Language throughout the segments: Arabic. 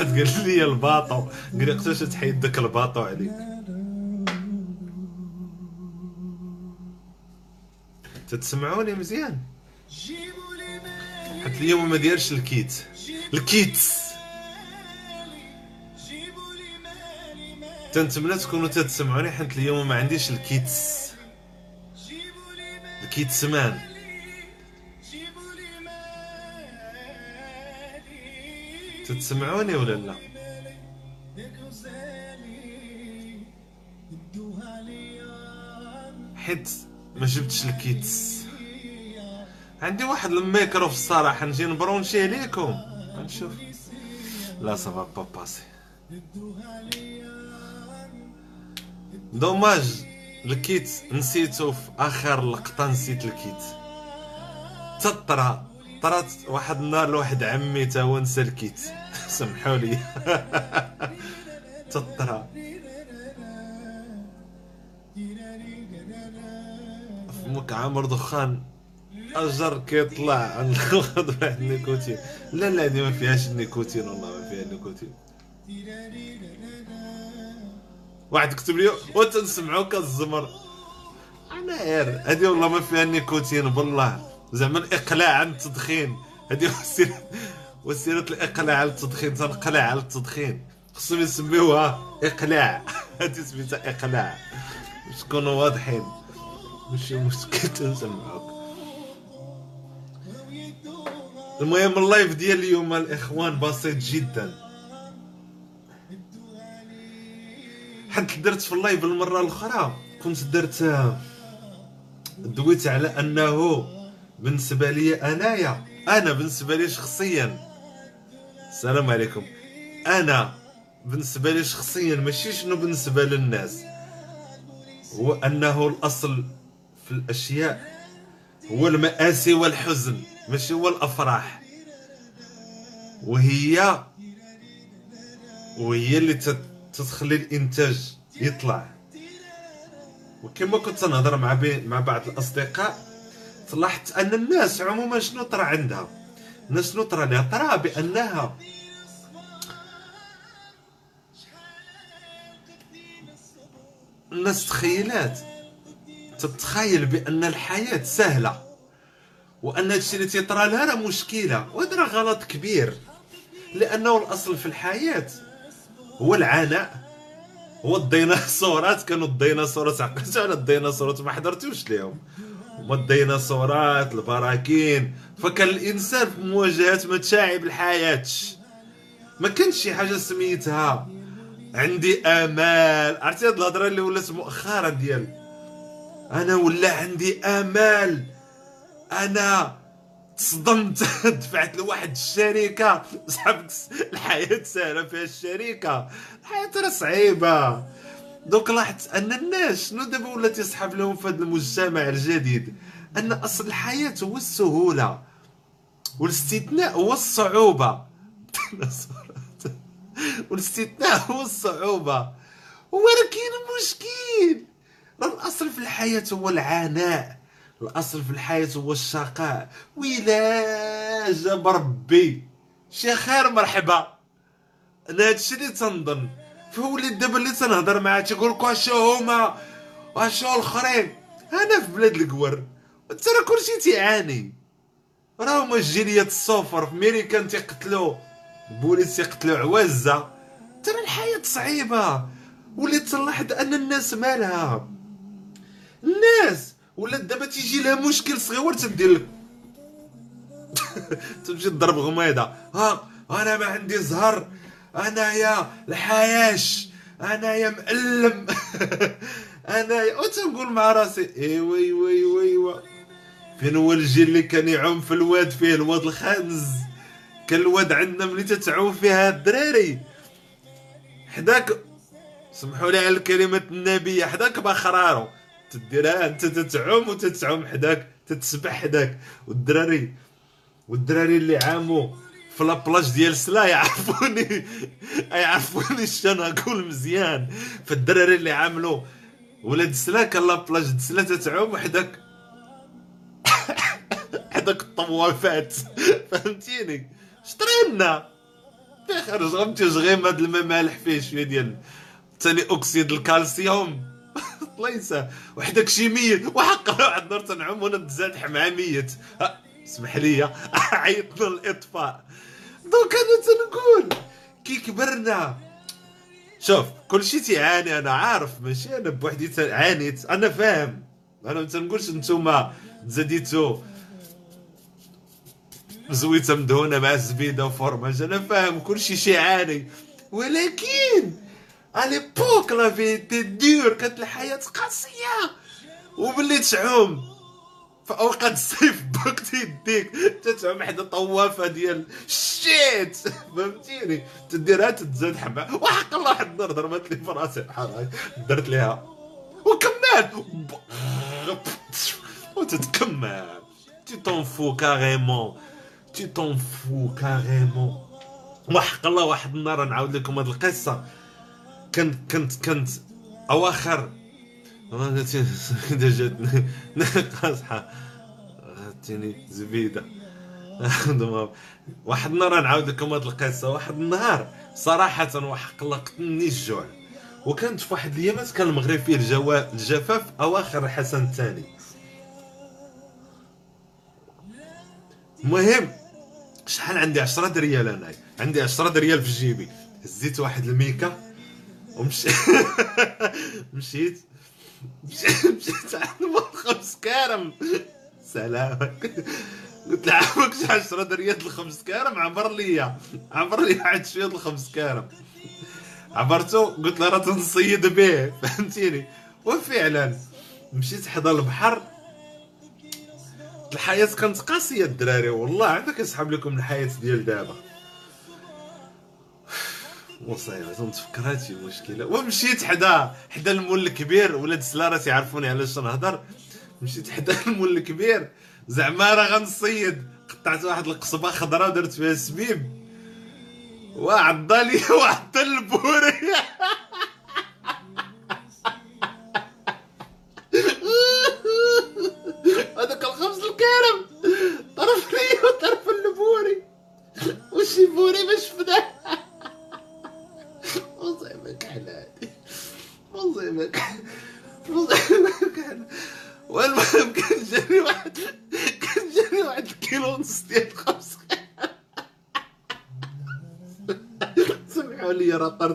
واحد قال لي الباطو. قال لي قتاش تحيد داك الباطو عليك تتسمعوني مزيان؟ حتى اليوم ما دايرش الكيت. الكيت تنتمنى تكونوا تتسمعوني حيت اليوم ما عنديش الكيتس. الكيتس تتسمعوني ولا لا؟ حيت ما جبتش ال kits. عندي واحد الميكرو في الصراحة نجي ن brancher ه ليكم. غنشوف. لا ça va pas passer dommage ال kit نسيتو في آخر لقطة نسيت ال kit. تطرا طرات واحد النهار لواحد عمي تا هو نسى الكيت. سمحوا لي تطرا فمك عامر دخان أجر كيطلع عن الخضر واحد النيكوتين. لا لا هذه ما فيهاش النيكوتين والله ما فيها النيكوتين. واحد كتب لي وتنسمعوك الزمر. أنا عير هذه والله ما فيها النيكوتين بالله. زعما الاقلاع عن التدخين. هذه وسيله الإقلاع على التدخين تنقلع على التدخين. خصهم يسميوها إقلاع. هذه سميتها إقلاع. باش تكونوا واضحين. ماشي مشكل تنسمعوك المهم اللايف ديال اليوم الإخوان بسيط جدا. حيت درت في اللايف المرة الأخرى كنت درت دويت على أنه بالنسبة لي أنايا. أنا بالنسبة لي شخصيا. السلام عليكم. أنا بالنسبة لي شخصيا ماشي شنو بالنسبة للناس. هو أنه الأصل في الأشياء هو المآسي والحزن ماشي هو الأفراح. وهي وهي اللي تت- تتخلي الإنتاج يطلع. وكما كنت نهضر مع مع بعض الأصدقاء طلعت أن الناس عموما شنو طرا عندها؟ طرا لها طرا بأنها الناس تخيلات تتخيل بأن الحياة سهلة وأن هادشي اللي تيطرى لها راه مشكلة وهذا راه غلط كبير لأنه الأصل في الحياة هو العناء هو الديناصورات. كانوا الديناصورات عقلتوا على الديناصورات ما حضرتوش ليهم هما الديناصورات البراكين. فكان الإنسان في مواجهه متاعب الحياة. ما كانش شي حاجة سميتها. عندي آمال. عرفتي هاد الهضرة اللي ولات مؤخرا ديال؟ أنا ولا عندي آمال. أنا تصدمت. دفعت لواحد الشركة. صحابك الحياة سهله فيها الشركة. الحياة راه صعيبة. دوك لاحظت أن الناس شنو دابا ولات يصحاب لهم في هذا المجتمع الجديد؟ أن أصل الحياة هو السهولة والاستثناء هو الصعوبة. والاستثناء هو الصعوبة. ولكن المشكل الأصل في الحياة هو العناء الأصل في الحياة هو الشقاء. ويلا جاب ربي. شي خير مرحبا. أنا هادشي اللي تنظن. اللي دابا اللي تنهضر معاه تيقول لك اشو هما؟ اشو الاخرين؟ أنا في بلاد القور انت راه كلشي تيعاني. راه هما الجيليات الصفر في ميريكان تيقتلوا البوليس تيقتلوا عوازة. ترى الحياة صعيبة. وليت تلاحظ أن الناس مالها. الناس! ولات دابا تيجي لها مشكل صغير تدير لك. تمشي تضرب غميضة. ها أنا ما عندي زهر. أنا يا الحياش أنا يا مألم أنا يا وتنقول مع راسي ايوا ايوا ايوا ايوا فين هو الجيل اللي كان يعوم في الواد فيه الواد الخنز؟ كان الواد عندنا ملي تتعوم فيها الدراري. حداك سمحوا لي على الكلمة النبية حداك بخرارو. تديرها أنت تتعوم وتتعوم حداك تتسبح حداك. والدراري والدراري اللي عاموا في لابلاج ديال سلا يعرفوني. يعرفوني الشان نقول مزيان. فالدراري اللي عاملوا ولاد سلا كان لابلاج سلا تتعوم وحداك. حداك داك الطوافات. فهمتيني؟ شطري لنا خرج غمتي غيم هاد الماء مالح فيه شوية ديال ثاني أكسيد الكالسيوم. ينسى وحدك شي ميت. وحق واحد النهار تنعم وأنا تزادح مع ميت اسمح لي عيطنا الإطفاء. دوك أنا تنقول كي كبرنا. شوف كل شيء تيعاني أنا عارف ماشي؟ أنا بوحدي عانيت. أنا فاهم. أنا ما تنقولش نتوما تزاديتو زويتة مدهونة مع الزبيدة وفورماج أنا فاهم كل شيء شي عاني ولكن à l'époque la vie était dure كانت الحياة قاسية. وملي تعوم في اوقات الصيف بوقت يديك. تتعوم حدا طوافه ديال الشيت فهمتيني؟ تديرها تتزاد حبة. وحق الله واحد النهار ضربت لي في راسي. درت ليها. وكمل وتتكمل. tu t'en fous carrément tu t'en fous carrément وحق الله واحد النهار نعاود لكم هاد القصة. كنت كنت كنت أواخر جاتني قاصحه عطيني زبيدة. واحد النهار نعاود لكم هاد القصة. واحد النهار صراحة وحق الله قتلني الجوع. وكانت في واحد الأيامات كان المغرب فيه الجوا الجفاف اواخر الحسن الثاني. المهم شحال عندي 10 ريال أنا. عندي 10 ريال في جيبي. هزيت واحد الميكا. ومشيت مشيت عند خمس كارم سلامك. قلت له عمك 10 ريال الخمس كارم عبر ليا عبر لي واحد شوية الخمس كارم عبرته قلت له راه تنصيد به. فهمتيني؟ وفعلا. مشيت حدا البحر. الحياة كانت قاسية الدراري والله عندك كنسحب لكم الحياة ديال دابا. مصيبة تنتفكر هادشي مشكلة. ومشيت حدا حدا المول الكبير ولاد السلارة تيعرفوني علاش نهضر. مشيت حدا المول الكبير. زعما راه غنصيد. قطعت واحد القصبة خضراء ودرت فيها السبيب وعضالي وعطى البوري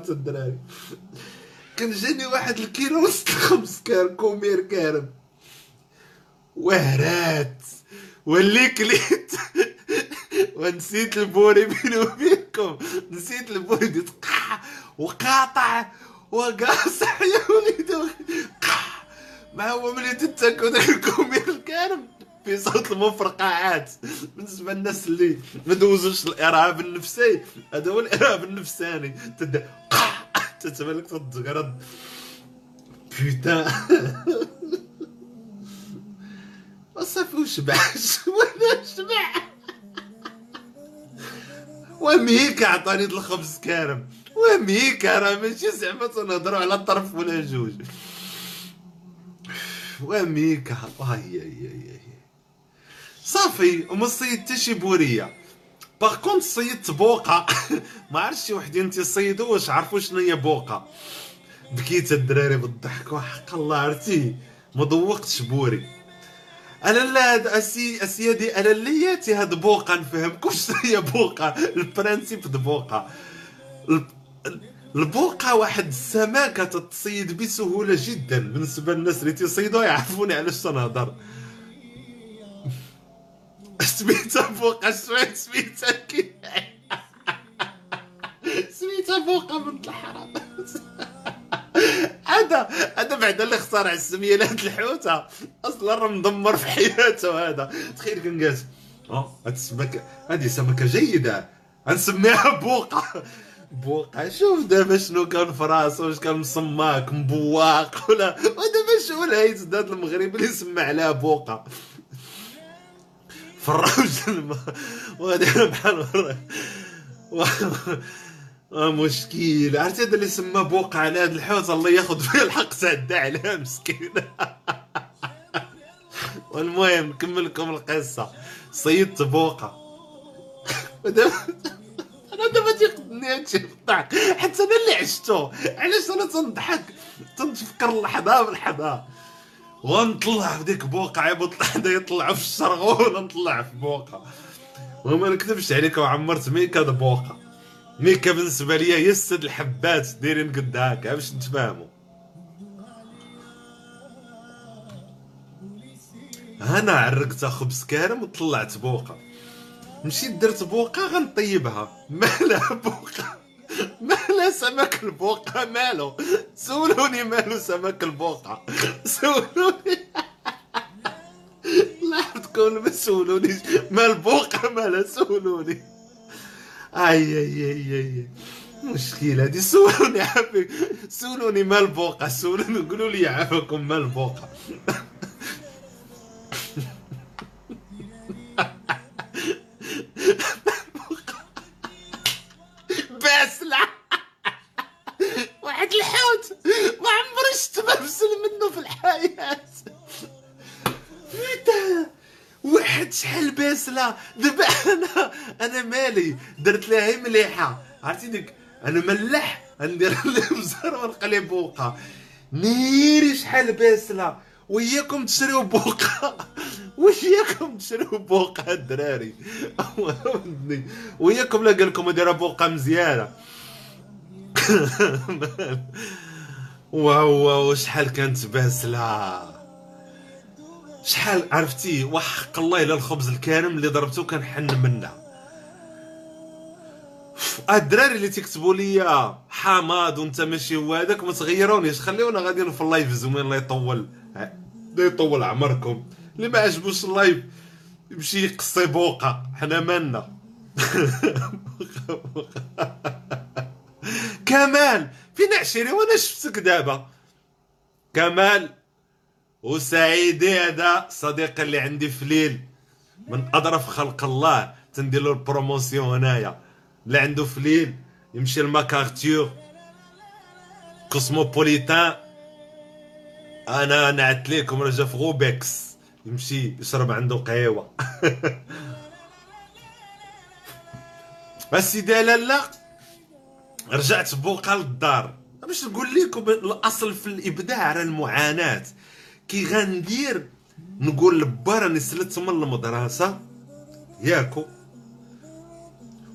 5 الدراري. كان جاني واحد الكيلو ونص خبز كار كومير كارب وهرات. واللي كليت ونسيت البوري بيني وبينكم. نسيت البوري. دي تقع وقاطع. وقاصع يا وليدي ما هو ملي تتأكد الكومير الكارب في صوت المفرقعات بالنسبة للناس اللي ما دوزوش الإرهاب النفسي. هذا هو الإرهاب النفساني. تد... تتبان لك تتقرض بوتان وصافي وشبعش وأنا شبع وميك عطاني الخبز كارم وميك راه ماشي زعما تنهضروا على طرف ولا جوج وميك اي اي اي صافي وما صيدت حتى شي بوري par contre صيدت بوقه ما عرفتش شي وحدين تيصيدوا واش عرفوا شنو هي بوقة. بكيت الدراري بالضحك وحق الله عرفتي ما ذوقتش بوري. أنا لا هاد اسي اسيادي أنا لياتي هاد بوقة نفهمكم شنو هي بوقة. ال principe د بوقة. البوقة واحد السمكه تتصيد بسهولة جدا بالنسبة للناس اللي تيصيدوا يعرفوني علاش تنهضر. سميتها بوقه شوية سميتها كي سميتها بوقه من الحرام. هذا هذا بعد اللي اخترع السميه لهاد الحوتة. أصلا راه مدمر في حياته هذا. تخيل كان قالت أه هاد السمكه هذه سمكة جيدة. غنسميها بوقة. بوقة؟ شوف دابا شنو كان في راسو واش كان مصماك مبواق ولا ودابا شو الهيت داد المغرب اللي سمى عليها بوقة. فراوج الماء وهذا بحال مشكل عرفتي هذا اللي سما بوقع على هذا الحوت الله ياخذ فيه الحق تعدى عليها مسكين. والمهم نكمل لكم القصة. صيدت بوقة. أنا دابا تيقدني هادشي الضحك حتى أنا اللي عشتو علاش أنا تنضحك؟ تنتفكر اللحظه باللحظه ونطلع بديك بوقه عيب طلع يطلعوا في الشرغول نطلع في بوقه وما نكذبش عليك وعمرت ميكا د بوقه ميكا بالنسبة ليا هي الحبات دايرين قد هكا باش نتفاهموا. أنا عرقت خبز كارم وطلعت بوقه مشيت درت بوقه غنطيبها. مالها بوقه سمك البوقة؟ مالو سولوني مالو سمك البوقة. سولوني. لاحظتكم ما سولونيش. ما البوقة مالها سولوني. أي أي أي أي مشكلة هادي سولوني عافيك سولوني ما البوقة. سولوني قولوا لي عافاكم ما البوقة. مبسل منه في الحياة. متى؟ واحد شحال باسلة دابا أنا أنا مالي. درت لها هي مليحة. عرفتي ديك؟ أنا ملح ندير لها بزر ونقلي بوقة. نيري شحال باسلة وياكم تشريو بوقة. وياكم تشريو بوقة الدراري. وياكم لا قال لكم دايره بوقة مزيانة. واو واو شحال كانت باسلة. شحال عرفتي وحق الله إلا الخبز الكارم اللي ضربته كنحن منه الدراري اللي تيكتبوا لي حماد وانت ماشي هو هذاك ما تغيرونيش. خليونا غاديين في ال live زوين الله يطول الله يطول عمركم. اللي ما عجبوش ال live يمشي يقصي بوقة حنا مالنا. كمال فين عشيري وأنا شفتك دابا. كمال وسعيدي هذا صديقي اللي عندي في ليل. من أظرف خلق الله. تندير له ال promotion هنايا. اللي عنده في ليل. يمشي ل McArthur Cosmopolitan. أنا نعت لكم راه في Roubaix. يمشي يشرب عنده قهوه السيدي لالا. رجعت بوقا للدار. باش نقول لكم الأصل في الإبداع راه المعاناة. كي غندير نقول لبا راني سلت من المدرسة ياكو.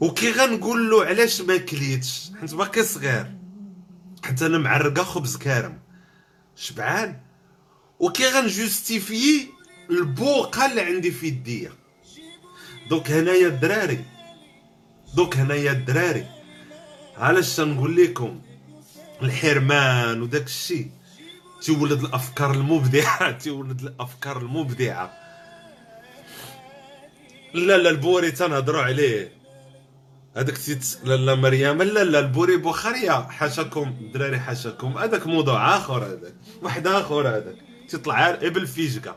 وكي غنقول له علاش ما كليتش؟ حيت باقي صغير. حتى أنا معرقة خبز كارم شبعان؟ وكي غن justifier البوقة اللي عندي في يديا دوك هنايا الدراري. دوك هنايا الدراري. علاش تنقول لكم الحرمان وداك الشيء. تولد الأفكار المبدعة. تولد الأفكار المبدعة. لا لا البوري تنهضروا عليه. هذاك تيت لا مريم لا لا البوري بخارية حاشاكم الدراري حاشاكم. هذاك موضوع آخر هذاك واحد آخر هذاك. تيطلع إبل فيجكا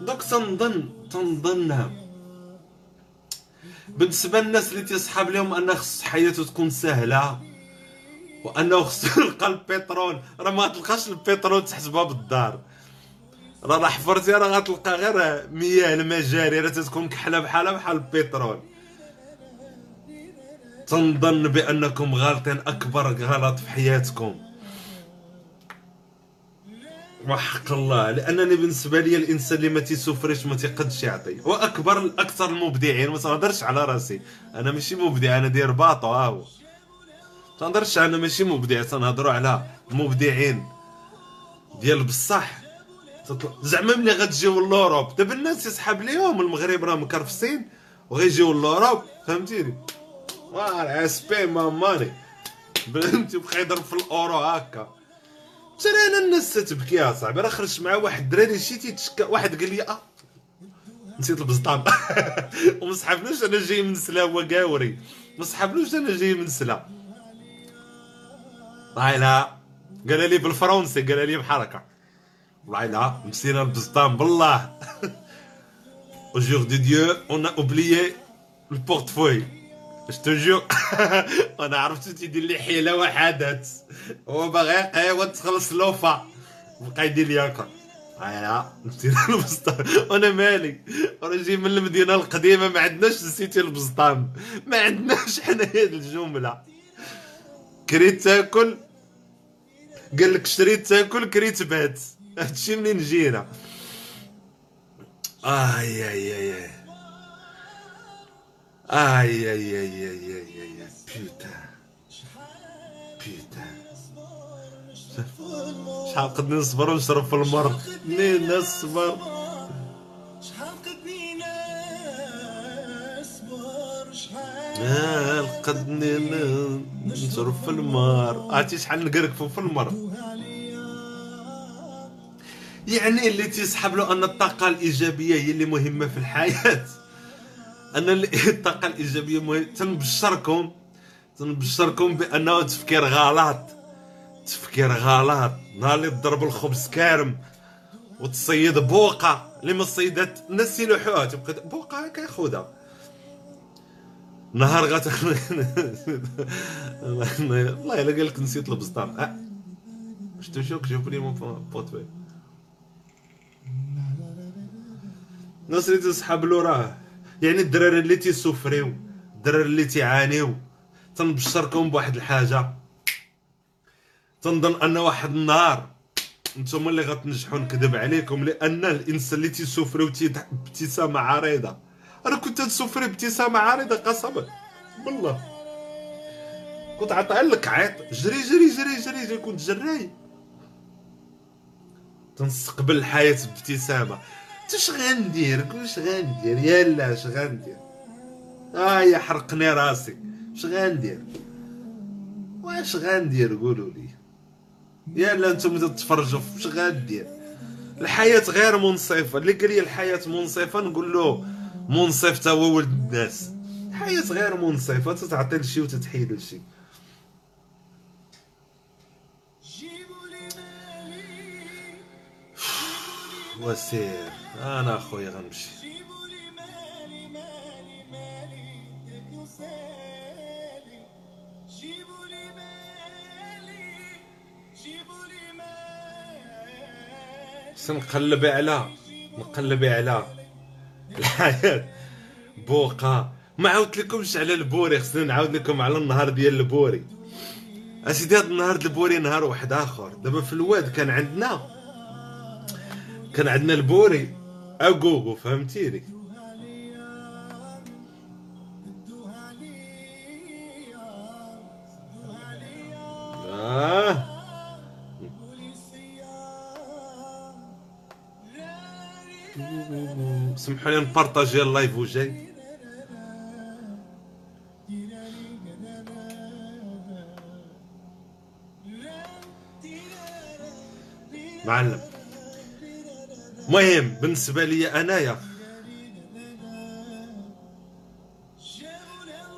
دوك تنظن تنظن بالنسبة للناس اللي تيصحاب لهم أن خص حياته تكون سهلة وأنه خصو يلقى البترول. راه ما تلقاش البترول تحت باب الدار. راه حفرتي راه غتلقى غير مياه المجاري راه تتكون كحلة بحالها بحال البترول. تنظن بأنكم غالطين أكبر غلط في حياتكم. وحق الله لأنني بالنسبة لي الإنسان اللي ما تي souffrir ش ما تيقدش يعطي. واكبر الاكثر المبدعين ما تهضرش على راسي. أنا ماشي مبدع أنا داير bateau ها هو. تنهضرش أنا ماشي مبدع تنهضروا على مبدعين. ديال بصح. زعما ملي غتجيو l'Europe دابا الناس يسحب ليهم المغرب راه مكرفسين وغيجيو لوروب فهمتيني؟ واه سبي ما ماني فهمتي بقى يضرب في الأورو هكا. ترى أنا الناس تبكي يا صاحبي. راه خرجت مع واحد الدراري شي تيتشكى واحد قال لي آه. نسيت البزطام وما صحابنوش أنا جاي من سلا هو قاوري. ما صحابنوش أنا جاي من سلا والله لا قال لي بالفرنسي قال لي بحركة. والله لا نسينا البزطام بالله aujourd'hui Dieu on a oublié je te أنا عرفت تيدير لي حيلة وحدات هو باغي قهوه تخلص لوفا بقى يدير لي هكا لا نسيت البسطام. وأنا مالي راه جاي من المدينة القديمة ما عندناش نسيتي البسطام. ما عندناش حنا هاد الجملة. كريت تاكل؟ قال لك شريت تاكل كريت بات. هادشي منين جينا؟ آي آي آي آي. اي اي اي اي اي اي بيوتان بيوتان شحال قد نصبر ونشرب في المر منين نصبر شحال قد نشرب في المر عرفتي شحال نقرقفو في المر يعني اللي تيسحب له ان الطاقه الايجابيه هي اللي مهمه في الحياة أن الطاقة الإيجابية مهمه تنبشركم تنبشركم بأنه تفكير غلط. تفكير غلط. نهار اللي تضرب الخبز كارم وتصيد بوقة. اللي ما صيدات الناس يلوحوها تبقى بوقة كياخذها نهار غات والله إلا قال لك نسيت البسطام. أه. شفتو شوك جاوب les mensonges, putain؟ اللي تسحب له راه. يعني الدراري اللي تيسوفريو الدراري اللي تيعانيو تنبشركم بواحد الحاجة. تنظن أن واحد النهار نتوما اللي غتنجحوا نكذب عليكم لأن الإنسان اللي تيسوفري بابتسامة عريضة. أنا كنت نسوفري بابتسامه عريضة قسما بالله. كنت عطال لك عيط. جري جري جري جري جري كنت جراي تنستقبل الحياة بابتسامة. اش غندير؟ واش غندير. يلا اش غندير؟ آه يا حرقني راسي اش غندير؟ واش غندير؟ قولوا لي. يلا أنتم تتفرجوا اش غندير؟ الحياة غير منصفة. اللي قال لي الحياة منصفة نقول له منصف تا هو ولد الناس. الحياة غير منصفة تتعطي لشي وتتحيد لشي. وسير أنا اخويا غنمشي نقلب على نقلب على الحياة بوقا ما عاودت لكمش على البوري خصني نعاود لكم على النهار ديال البوري. أسيدي هذا النهار البوري نهار واحد آخر. دابا في الواد كان عندنا. كان عندنا البوري. اغوغو فهمتيني. آه. سمحوا لي نبارطاجي اللايف وجاي. معلم. مهم. بالنسبة لي أنايا.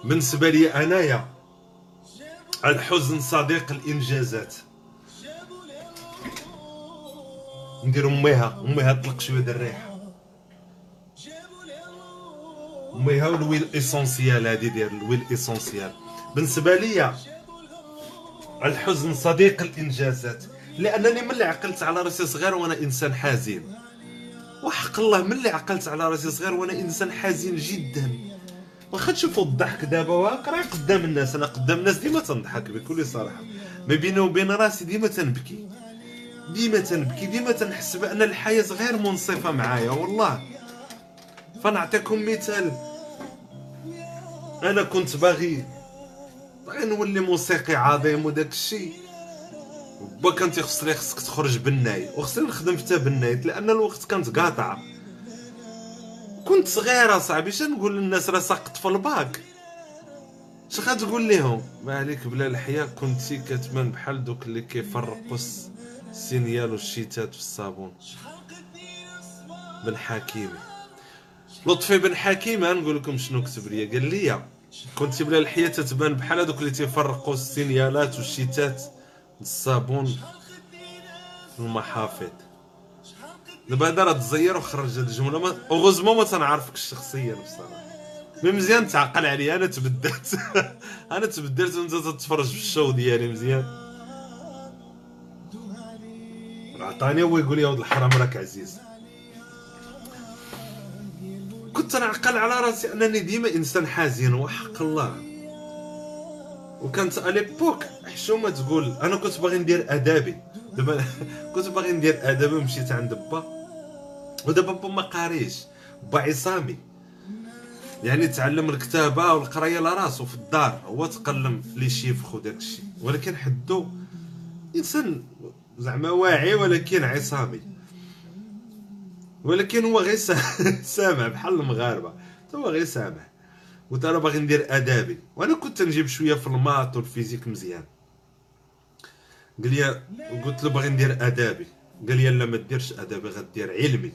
بالنسبة لي أنايا. الحزن صديق الإنجازات. ندير اميهة. اميهة طلق شوية د الريحه أميها و l'huile essentielle هادي ديال l'huile essentielle بالنسبة لي الحزن صديق الإنجازات. لأنني من اللي عقلت على رأسي صغير وأنا إنسان حزين. وحق الله من اللي عقلت على راسي صغير وأنا إنسان حزين جدا. واخا تشوفوا الضحك دابا راه قدام الناس أنا قدام الناس ديما تنضحك بكل صراحة. ما بيني وبين راسي ديما تنبكي. ديما تنبكي ديما تنحس بأن الحياة غير منصفة معايا والله. فنعطيكم مثال. أنا كنت باغي باغي نولي موسيقي عظيم وداك الشيء. با كان تيخص لي خصك تخرج بالناي وخصني نخدم حتى بالناي لأن الوقت كانت قاطعه كنت صغيره صاحبي شنو نقول للناس راه سقط في الباك اش غتقول لهم ما عليك بلا الحياة كنتي كتبان بحال دوك اللي كيفرقوا signal والشيتات في الصابون بن حكيمي لطفي بن حكيمه نقول لكم شنو كتب لي قال لي كنتي بلا الحياة تتبان بحال هذوك اللي تيفرقوا signal ات والشيتات الصابون في المحافظ. دابا هذا راه تزير وخرج الجملة. mais heureusement ما تنعرفكش شخصيا بصراحة. mais مزيان تعقل عليا. أنا تبدلت. أنا تبدلت وأنت تتفرج في ال show ديالي مزيان. عطاني هو يقول لي ولد الحرام راك عزيز. كنت نعقل على راسي أنني ديما إنسان حزين وحق الله. وكانت à l'époque حشومه تقول. أنا كنت باغي ندير أدابي. دابا كنت باغي ندير أدابي ومشيت عند با. ودابا با ما قاريش. با عصامي. يعني تعلم الكتابة والقراية لراسو في الدار. هو تقلم لي شيفخ وداك الشيء. ولكن حدو إنسان زعما واعي ولكن عصامي. ولكن هو غير سامع بحال المغاربة. هو غير سامع. قلت أنا باغي ندير آدابي. وأنا كنت نجيب شوية في les maths و la physique مزيان. قال لي قلت له باغي ندير آدابي. قال لي لا ما ديرش آدابي غدير علمي.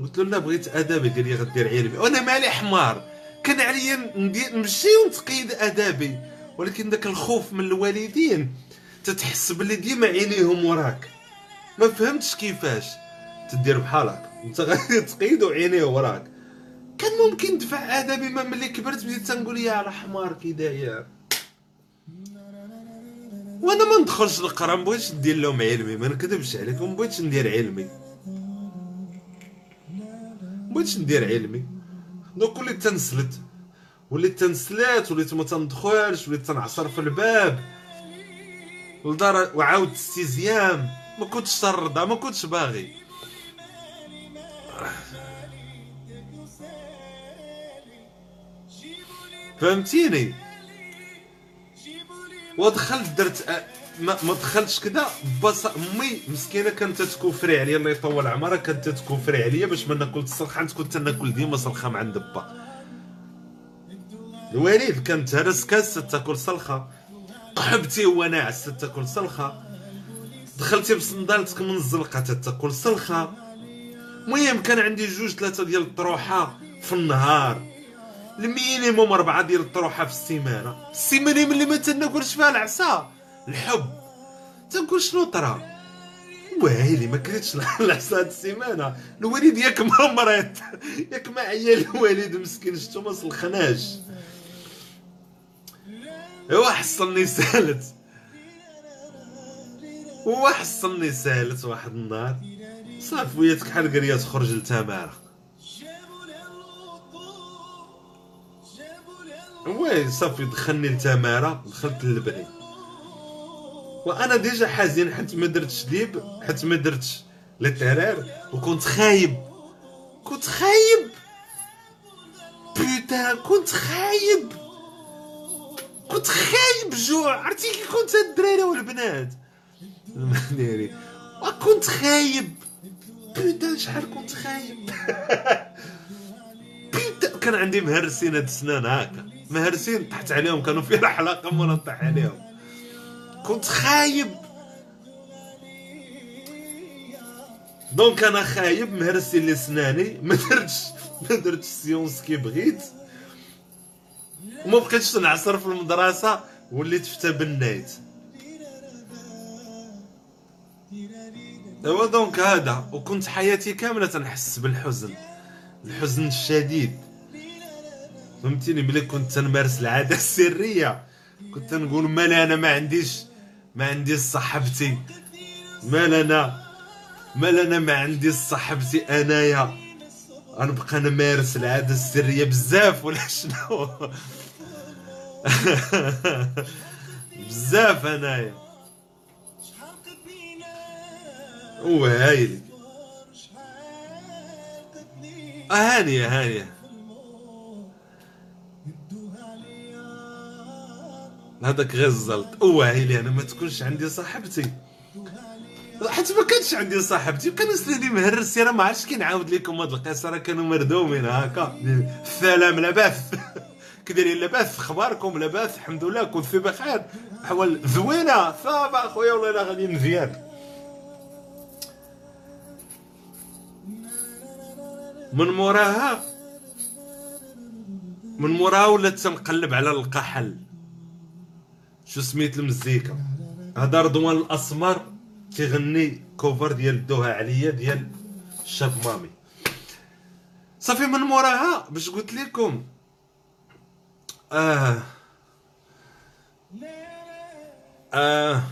قلت له لا بغيت ادبي قال لي غدير علمي. وأنا مالي حمار. كان عليا نمشي ونتقيد ادبي ولكن داك الخوف من الوالدين تتحس بلي ديما عينيهم وراك. ما فهمتش كيفاش تدير بحالك. انت غادي تقيد وعينيه وراك. كان ممكن دفع ادبي ما ملي كبرت بديت تنقول يا على حمار كي داير وأنا ما ندخلش القرا ما بغيتش ندير لهم علمي ما نكذبش عليكم ما بغيتش ندير علمي. بغيتش ندير علمي. دوك وليت تنسلت. وليت تنسلات وليت ما تندخلش وليت تنعصر في الباب. لدار وعاود استزيام. ما كنتش ترضى ما كنتش باغي. فهمتيني؟ ودخلت درت ما, ما دخلتش كذا بس أمي مسكينة كانت تكوفري عليا الله يطول عمرها كانت تكوفري عليا باش ما ناكل الصلخه كنت ناكل ديما صلخه مع عند با الوالد كانت هرس كاس تاكل صلخه قحبتي هو ناعس تاكل صلخه دخلتي بصندالتك من الزلقة تاكل صلخه المهم كان عندي جوج ثلاثة ديال الطروحة في النهار. المينيموم أربعة ديال الطروحة في السيمانة. السيمانة ملي ما تناكلش فيها العصا الحب. تنقول شنو طرا؟ ويلي ما العصا هاد السيمانة. الوالد ياك ما مريض. ياك ما عيا الوالد مسكين. شتو ما سلخناش. ايوا حصلني سالت. هو حصلني سالت واحد النهار. صافي ويا تكحل قرية تخرج لتمارة. oui صافي دخلني لتمارة دخلت للبني. وأنا déjà حزين حيت ما درتش les beaux حيت ما درتش arts وكنت خايب. كنت خايب! putain كنت خايب! كنت خايب جوع! عرفتي كي كنت الدراري والبنات؟ المنيري. كنت خايب! putain شحال كنت خايب؟ بوتا كان عندي مهرسين هاد السنان هكا. مهرسين طحت عليهم كانوا في الحلقة ما نطيح عليهم. كنت خايب. دونك أنا خايب مهرسي لسناني ما درتش ما درتش سيونس كي بغيت. وما بقيتش نعصر في المدرسة وليت في تبنيت. أيوا دونك هذا. وكنت حياتي كاملة تنحس بالحزن الحزن الشديد. فهمتيني ملي كنت تنمارس العادة السرية. كنت نقول مال أنا ما عنديش ما عندي صاحبتي. مال أنا مال أنا ما عندي صاحبتي أنايا. غنبقى نمارس العادة السرية بزاف ولا شنو؟ بزاف أنايا. وهايلي هانيه هانيه هذاك غير الزلط. اوعي أنا ما تكونش عندي صاحبتي. حيت ما كانش عندي صاحبتي كان سلالي مهرس أنا ما عرفتش كي نعاود لكم هاد القصة. راه كانوا مردومين هكا. السلام لاباس كي دايرين لاباس اخباركم لاباس الحمد لله كنت في بخير. أحوال زوينة. صافا أخويا والله غادي مزيان من موراها من موراها ولات تنقلب على القحل. شو سميت المزيكا؟ هذا رضوان الأسمر كيغني كوفر ديال دوها عليا ديال شاب مامي. صافي من موراها باش قلت لكم آه آه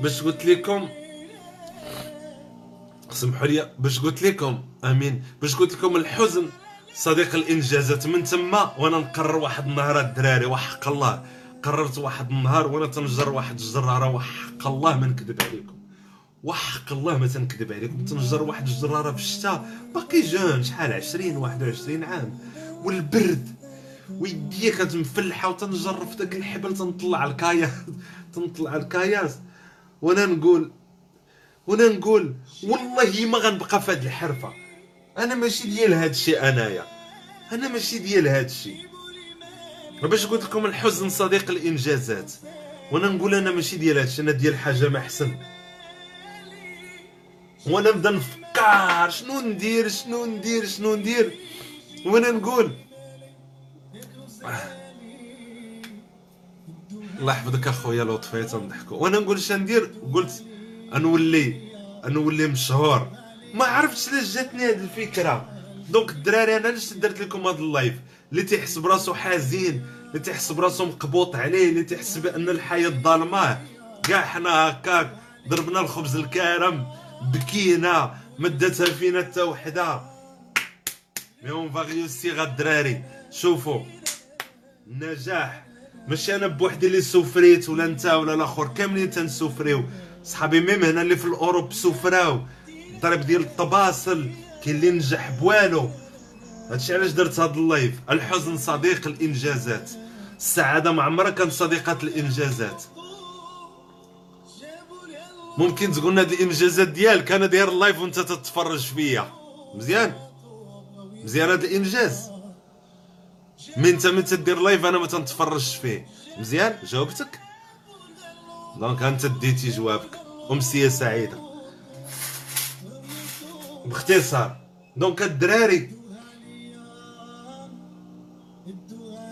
باش قلت لكم سمحوا لي باش قلت لكم آمين. باش قلت لكم الحزن صديق الإنجازات من تما وأنا نقرر واحد النهار الدراري وحق الله. قررت واحد النهار وأنا تنجر واحد الجراره وحق الله ما نكذب عليكم. وحق الله ما تنكذب عليكم. تنجر واحد الجراره في الشتاء باقي جون شحال؟ 20 21 عام. والبرد. ويديا كانت مفلحه وتنجر في داك الحبل تنطلع الكاياس تنطلع الكاياس. وأنا نقول وأنا نقول والله ما غنبقى في هذه الحرفة. أنا ماشي ديال هذا الشيء أنايا. أنا ماشي ديال هذا الشيء. باش قلت لكم الحزن صديق الإنجازات. وأنا نقول أنا ماشي ديال هذا الشيء أنا ديال حاجة ما أحسن. وأنا نبدا نفكر شنو ندير شنو ندير شنو ندير. وأنا نقول الله يحفظك أخويا لطفي تنضحكوا. وأنا نقول اش ندير؟ قلت نولي نولي مشهور ما عرفتش علاش جاتني هذه الفكرة. donc الدراري أنا علاش درت لكم هذا ال live؟ اللي تيحس براسو حزين اللي تيحس براسو مقبوط عليه اللي تيحس بأن الحياة ظلماه كاع حنا هكاك ضربنا الخبز الكرم بكينا مدتها فينا حتى وحدة. mais en vrai غا الدراري شوفوا النجاح ماشي أنا بوحدي اللي souffrيت ولا أنت ولا الآخر. كاملين تن souffrيو. صحابي même هنا اللي في ال Europe souffrاو. ضرب ديال الطباصل كاين اللي نجح بوالو. هادشي علاش درت هاد ال live؟ الحزن صديق الإنجازات. السعادة ما عمرها كانت صديقه الإنجازات. ممكن تقول هاد الإنجازات ديالك أنا داير ال live وأنت تتفرج فيا. مزيان؟ مزيان هاد الإنجاز. من أنت من تدير live أنا ما تنتفرجش فيه. مزيان؟ جاوبتك؟ donc انت ديتي جوابك امسيه سعيدة. باختصار donc الدراري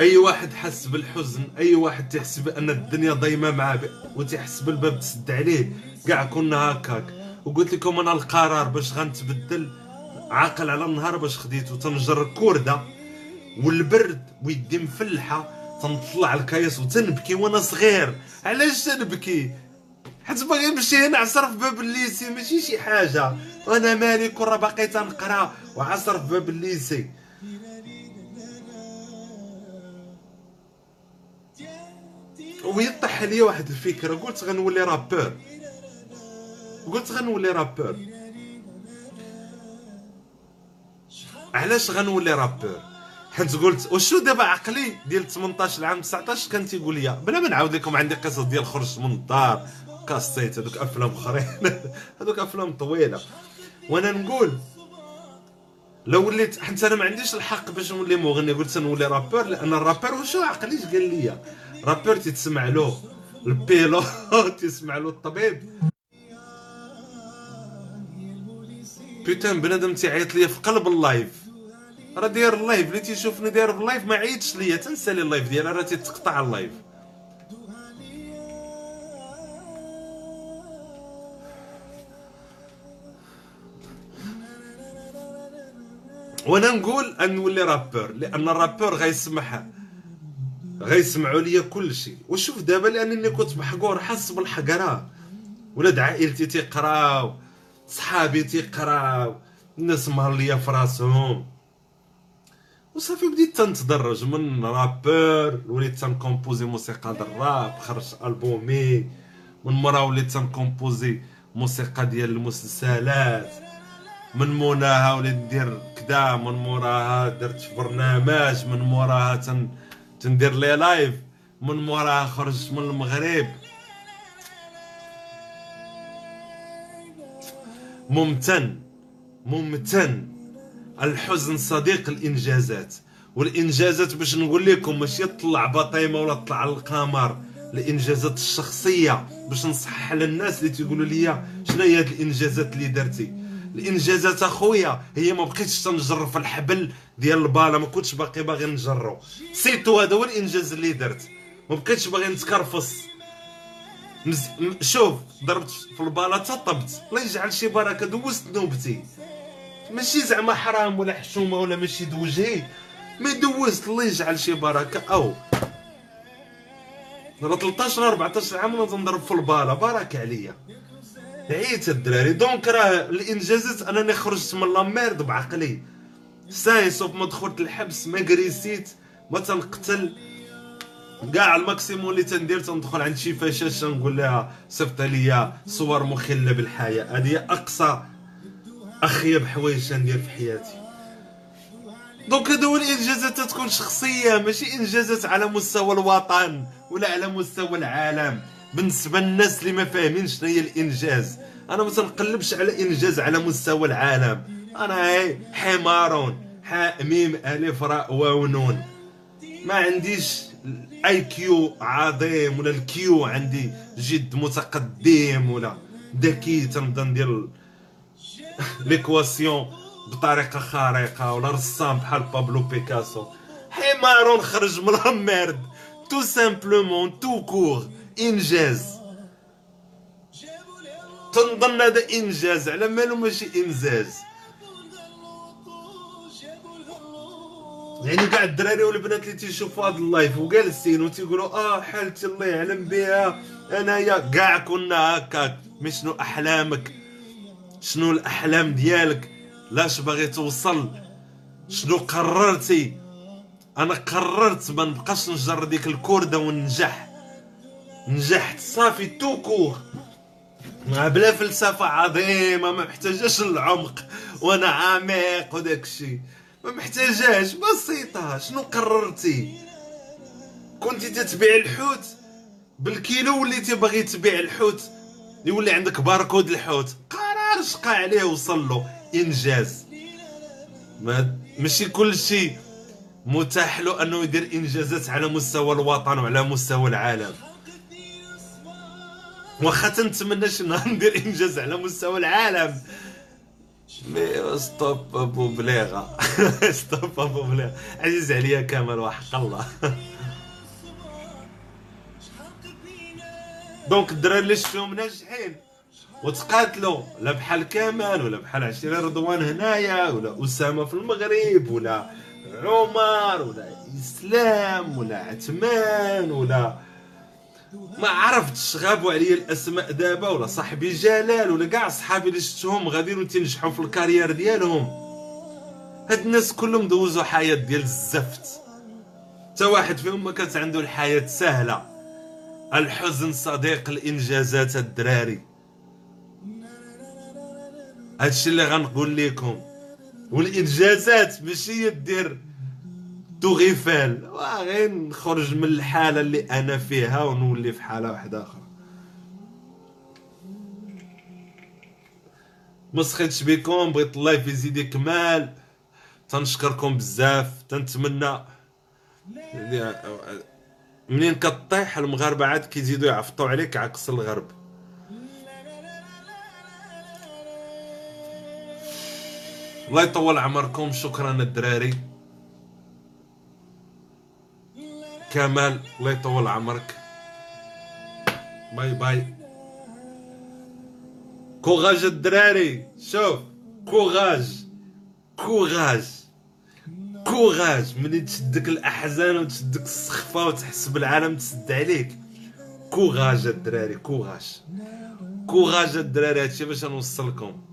أي واحد حس بالحزن أي واحد تحس بأن الدنيا ضيمة معاه وتحس بالباب تسد عليه كاع كنا هكاك. وقلت لكم أنا القرار باش غنتبدل عاقل على النهار باش خديته تنجر كورده والبرد ويدي مفلحة تنطلع الكايس وتنبكي وأنا صغير. علاش تنبكي؟ حيت باغي نمشي نعصر في باب ال lycée ماشي شي حاجة. وأنا مالي كره باقي تنقرا وعصر في باب ال lycée. ويطيح عليا واحد الفكرة قلت غنولي rappeur قلت غنولي rappeur علاش غنولي rappeur حيت قلت وشو دابا عقلي ديال 18 عام 19 كان تيقول لي بلا ما نعاود لكم عندي قصص ديال خرجت من الدار كاسيت هذوك أفلام آخرين. هذوك أفلام طويلة. وأنا نقول لو وليت حيت أنا ما عنديش الحق باش نولي مغني. قلت نولي رابور لأن الرابور وشو عقلي؟ قال لي؟ رابور تتسمع له البيلو تسمع له الطبيب. بيتان بنادم تيعيط ليا في قلب اللايف. راه داير اللايف اللي تيشوفني داير في اللايف ما عيطش ليا تنسى لي اللايف ديالها راه تيتقطع اللايف. وأنا نقول أن نولي rappeur لأن ال rappeur غيسمح غيسمعوا ليا كل شيء. وشوف دابا لأنني كنت محقور حس بالحقرة. ولاد عائلتي تيقراو صحابي تيقراو الناس مهر ليا في راسهم. وصافي بديت تنتدرج من rappeur وليت تن composي موسيقى الراب خرج ألبومي. من مورا وليت تن composي موسيقى ديال المسلسلات. من موراها وليت ندير كدا من موراها درت برنامج من موراها تن تندير لي لايف من موراها خرجت من المغرب. ممتن ممتن. الحزن صديق الإنجازات والإنجازات باش نقول لكم ماشي طلع بطيمة ولا طلع القمر. الإنجازات الشخصية باش نصحح للناس اللي تيقولوا لي شنو هي هاد الإنجازات اللي درتي الإنجازات أخويا هي ما بقيتش تنجر في الحبل ديال البالا ما كنتش باقي باغي نجرو. c'est tout هذا هو الإنجاز اللي درت ما بقيتش باغي نتكرفص. مز... شوف ضربت في البالا تطبت الله يجعل شي بركة دوزت نوبتي. ماشي زعما حرام ولا حشومة ولا ماشي دوجهي ما دوزت الله يجعل شي بركة؟ أو. راه 13 14 عام وأنا تنضرب في البالا بارك عليا. عييت الدراري. donc راه الإنجازات أنني خرجت من la merde بعقلي. sain et sauf ما دخلت الحبس ما كريسيت ما تنقتل. كاع ال maximum اللي تندير تندخل عند شي فشاشة نقول لها صيفط ليا صور مخلة بالحياة. هذه أقصى اخيب حوايج تندير في حياتي. donc هادو الإنجازات تكون شخصية ماشي إنجازات على مستوى الوطن ولا على مستوى العالم. بالنسبة للناس اللي ما فاهمين شنو هي الإنجاز. أنا ما تنقلبش على إنجاز على مستوى العالم. أنا حمار حاء ميم ألف راء واو نون. ما عنديش IQ عظيم ولا ال IQ عندي جد متقدم ولا. ذكي تنبدأ ندير les équations بطريقه خارقه ولا رسام بحال بابلو بيكاسو حمار خرج من ال merde tout simplement tout court انجاز تنظن هذا انجاز على مالو ماشي انجاز يعني كاع الدراري والبنات اللي تيشوفوا هذا اللايف وجالسين وتيقولوا آه حالتي الله يعلم بها انايا كاع كنا هكاك mais شنو احلامك شنو الأحلام ديالك؟ لاش باغي توصل؟ شنو قررتي؟ أنا قررت ما نبقاش نجر ديك الكوردة وننجح. نجحت صافي tout court. بلا فلسفة عظيمة ما محتاجاش العمق. وأنا عميق وداك الشيء. ما محتاجاش بسيطة. شنو قررتي؟ كنتي تتبيع الحوت؟ بالكيلو وليتي باغي تبيع الحوت؟ يولي عندك باركود الحوت. قرار شقى عليه وصل له. إنجاز. ما ماشي كل شيء. متاح له أنه يدير إنجازات على مستوى الوطن وعلى مستوى العالم. واخا تنتمناش ندير إنجاز على مستوى العالم. mais stop أبو بليغة. stop أبو بليغة. عزيز عليا كامل وحق الله. donc الدراري اللي شفتهم ناجحين. وتقاتلوا لا بحال كمال ولا بحال عشيرة رضوان هنايا ولا أسامة في المغرب ولا عمر ولا إسلام ولا عثمان ولا ما عرفتش غابوا عليا الأسماء دابا ولا صاحبي جلال ولا كاع صحابي اللي شفتهم غاديين تنجحوا في ال carrière ديالهم. هاد الناس كلهم دوزوا حياة ديال الزفت. حتى واحد فيهم ما كانت عنده الحياة سهلة. الحزن صديق الإنجازات الدراري. هادشي اللي غنقول لكم والإنجازات ماشي دير Tour Eiffel غير نخرج من الحالة اللي أنا فيها ونولي في حالة واحدة أخرى. ما سخيتش بكم بغيت اللايف يزيد يكمل. تنشكركم بزاف. تنتمنى منين كطيح المغاربة عاد كيزيدوا يعفطوا عليك عكس الغرب. الله يطول عمركم. شكرا الدراري. كمال الله يطول عمرك. باي باي. courage الدراري. شوف courage. courage. courage. ملي تشدك الأحزان وتشدك السخفة وتحس بالعالم تسد عليك. courage الدراري courage. courage الدراري هادشي باش نوصلكم.